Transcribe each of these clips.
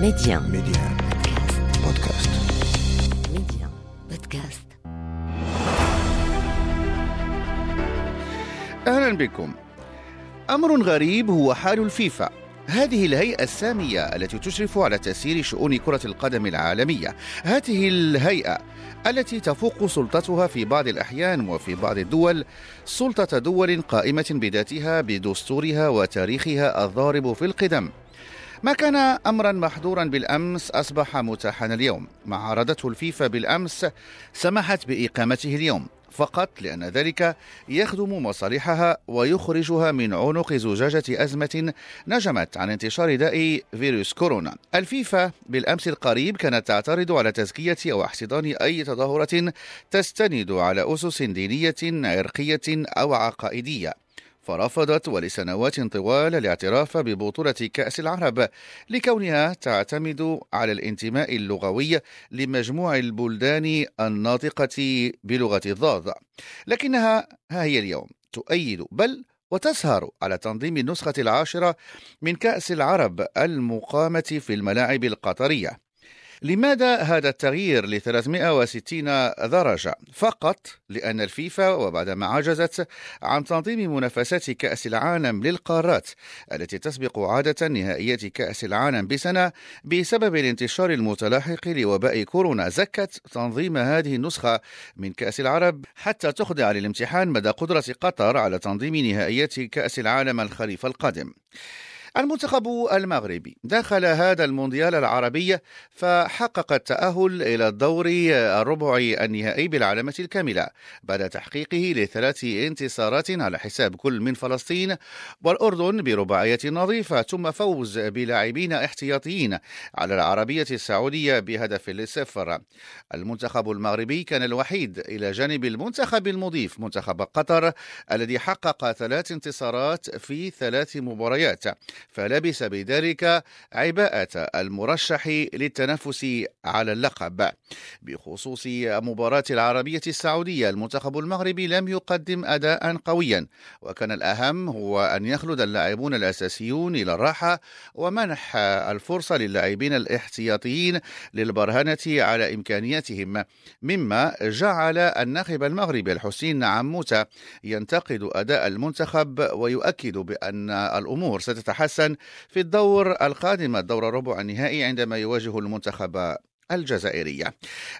Médi1 Médi1 بودكاست Médi1 بودكاست أهلا بكم. أمر غريب هو حال الفيفا. هذه الهيئة السامية التي تشرف على تسيير شؤون كرة القدم العالمية. هذه الهيئة التي تفوق سلطتها في بعض الأحيان وفي بعض الدول سلطة دول قائمة بذاتها بدستورها وتاريخها الضارب في القدم. ما كان أمرا محظورا بالأمس أصبح متاحا اليوم ما عرضته الفيفا بالأمس سمحت بإقامته اليوم فقط لأن ذلك يخدم مصالحها ويخرجها من عنق زجاجة أزمة نجمت عن انتشار داء فيروس كورونا. الفيفا بالأمس القريب كانت تعترض على تزكية أو احتضان أي تظاهرة تستند على أسس دينية عرقية أو عقائدية. فرفضت ولسنوات طوال الاعتراف ببطولة كأس العرب لكونها تعتمد على الانتماء اللغوي لمجموع البلدان الناطقة بلغة الضاد. لكنها ها هي اليوم تؤيد بل وتسهر على تنظيم النسخة العاشرة من كأس العرب المقامة في الملاعب القطرية. لماذا هذا التغيير ل 360 درجة؟ فقط لأن الفيفا وبعدما عجزت عن تنظيم منافسات كأس العالم للقارات التي تسبق عادة نهائيات كأس العالم بسنة بسبب الانتشار المتلاحق لوباء كورونا زكت تنظيم هذه النسخة من كأس العرب حتى تخضع للامتحان مدى قدرة قطر على تنظيم نهائيات كأس العالم الخريف القادم. المنتخب المغربي دخل هذا المونديال العربي فحقق التأهل إلى الدور الربع النهائي بالعلامة الكاملة بعد تحقيقه لثلاث انتصارات على حساب كل من فلسطين والأردن برباعية نظيفة ثم فوز بلاعبين احتياطيين على العربية السعودية بهدف لصفر. المنتخب المغربي كان الوحيد إلى جانب المنتخب المضيف منتخب قطر الذي حقق ثلاث انتصارات في ثلاث مباريات. فلبس بذلك عباءة المرشح للتنافس على اللقب. بخصوص مباراة العربية السعودية المنتخب المغربي لم يقدم أداء قويا وكان الأهم هو أن يخلد اللاعبون الأساسيون إلى الراحة ومنح الفرصة للاعبين الاحتياطيين للبرهنة على إمكانياتهم. مما جعل الناخب المغربي الحسين عموتة ينتقد أداء المنتخب ويؤكد بأن الأمور ستتحسن. في الدور القادم الدور الربع النهائي عندما يواجه المنتخب الجزائرية.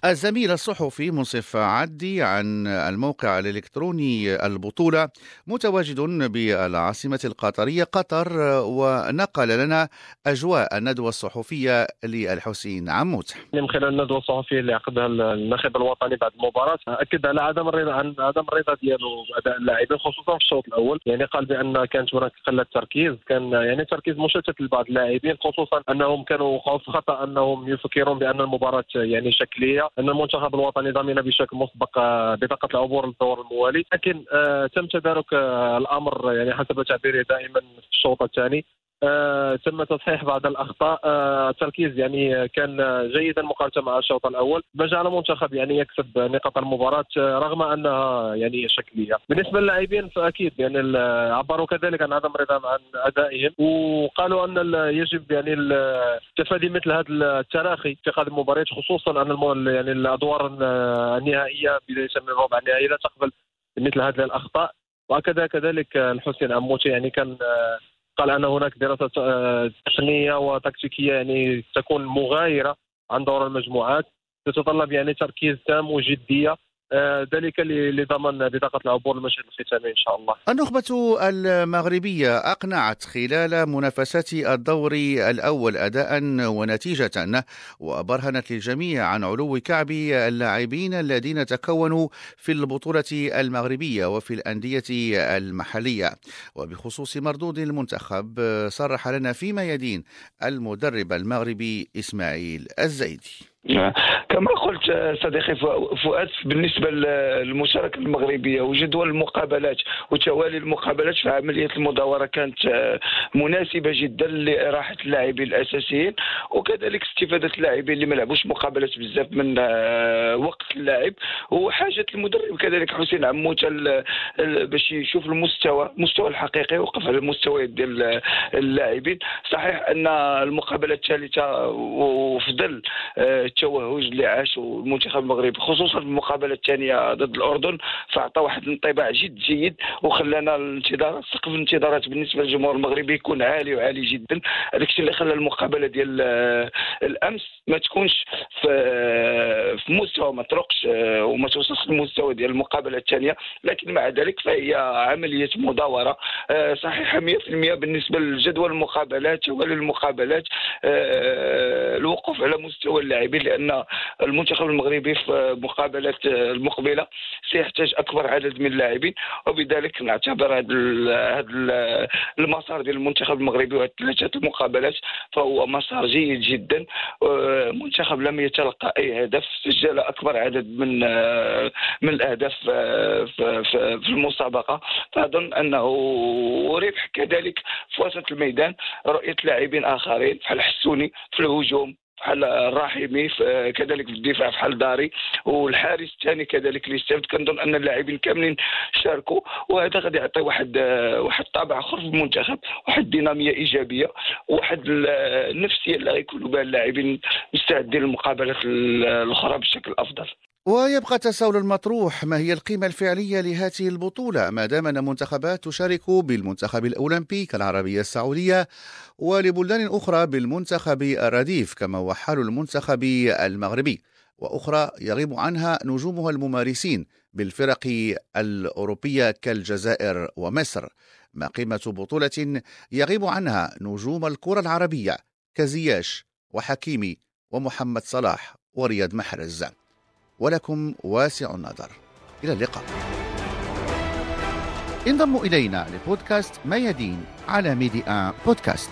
الزميل الصحفي منصف عدي عن الموقع الإلكتروني البطولة متواجد بالعاصمة القطرية قطر ونقل لنا أجواء الندوة الصحفية للحسين عموت. من خلال الندوة الصحفية اللي عقدها الناخب الوطني بعد المباراة أكد على عدم الرضا عن عدم الرضا ديالو باداء اللاعبين خصوصا في الشوط الأول. يعني قال بأن كانت هناك قلة تركيز كان يعني تركيز مشتت لبعض اللاعبين خصوصا أنهم كانوا في خطا أنهم يفكرون بأن المباراه يعني شكلية أن المنتخب الوطني ضمن بشكل مسبق آه، بطاقة العبور للدور الموالي. لكن آه، تم تدارك آه، الأمر يعني حسب تعبيري دائما في الشوط الثاني. آه، تم تصحيح بعض الأخطاء. آه، التركيز يعني كان جيدا مقارنة مع الشوط الأول. ما جعل المنتخب يعني يكسب نقاط المباراة آه، رغم أنها يعني شكليه بالنسبة للاعبين فأكيد يعني عبروا كذلك عن عدم رضاهم عن أدائهم. وقالوا أن يجب يعني تفادي مثل هذا التراخي في اتخاذ المباريات خصوصا أن يعني الأدوار النهائية بداية من الربع النهائي لا تقبل مثل هذه الأخطاء. واكد كذلك الحسين عموتي يعني كان قال أن هناك دراسة آه، تقنية وتكتيكية يعني تكون مغايرة عن دور المجموعات تتطلب يعني تركيز تام وجدية ذلك ل- لضمان بطاقة العبور للمشهد الختامي إن شاء الله. النخبة المغربية أقنعت خلال منافسات الدور الأول أداء ونتيجة وبرهنت للجميع عن علو كعب اللاعبين الذين تكونوا في البطولة المغربية وفي الأندية المحلية وبخصوص مردود المنتخب صرح لنا فيما يدين المدرب المغربي إسماعيل الزيدي كما قلت صديقي فؤاد بالنسبة للمشاركة المغربية وجدول المقابلات وتوالي المقابلات في عملية المداورة كانت مناسبة جدا لراحه اللاعبين الأساسيين وكذلك استفادة اللاعبين اللي ما لعبوش مقابلات بزاف من آه، وقت اللاعب وحاجة المدرب كذلك حسين عموته باش يشوف المستوى المستوى الحقيقي وقف على المستويات ديال اللاعبين. صحيح أن المقابلة الثالثة وفضل آه، التوهج اللي عاشوا المنتخب المغربي خصوصا المقابلة الثانية ضد الأردن فأعطى واحد الانطباع جد جيد وخلانا الانتظارات سقف الانتظارات بالنسبة للجمهور المغربي يكون عالي وعالي جدا. هذاك الشيء اللي خلى المقابلة ديال آه، الأمس ما تكونش في في مستوى ما ترقش آه، وما توصلش للمستوى ديال المقابلة الثانية. لكن مع ذلك فهي عملية مداورة آه، صحيحة 100% بالنسبة لجدول المقابلات وللمقابلات الوقوف على مستوى اللاعبين لأن المنتخب المغربي في المقابلات المقبلة سيحتاج أكبر عدد من اللاعبين وبذلك نعتبر هذا المسار ديال المنتخب المغربي وهذه ثلاثة المقابلات فهو مسار جيد جدا. المنتخب لم يتلقى أي هدف سجل أكبر عدد من من الأهداف في المسابقة. فأظن أنه كذلك في وسط الميدان رؤية لاعبين آخرين بحال حسوني في الهجوم بحال الراحمي كذلك في الدفاع بحال داري والحارس الثاني كذلك اللي استفد كنظن أن اللاعبين كاملين شاركوا وهذا غادي يعطي واحد واحد طابع آخر في المنتخب واحد دينامية إيجابية واحد النفسيه اللي غيكونوا بها اللاعبين مستعدين للمقابلات الأخرى بشكل أفضل. ويبقى التساؤل المطروح ما هي القيمة الفعلية لهذه البطولة؟ ما دام أن منتخبات تشارك بالمنتخب الأولمبي كالعربية السعودية ولبلدان أخرى بالمنتخب الرديف كما هو حال المنتخب المغربي. وأخرى يغيب عنها نجومها الممارسين بالفرق الأوروبية كالجزائر ومصر. ما قيمة بطولة يغيب عنها نجوم الكرة العربية؟ كزياش وحكيمي ومحمد صلاح ورياض محرز. ولكم واسع النظر. إلى اللقاء. انضموا إلينا لبودكاست ميادين على ميدي بودكاست.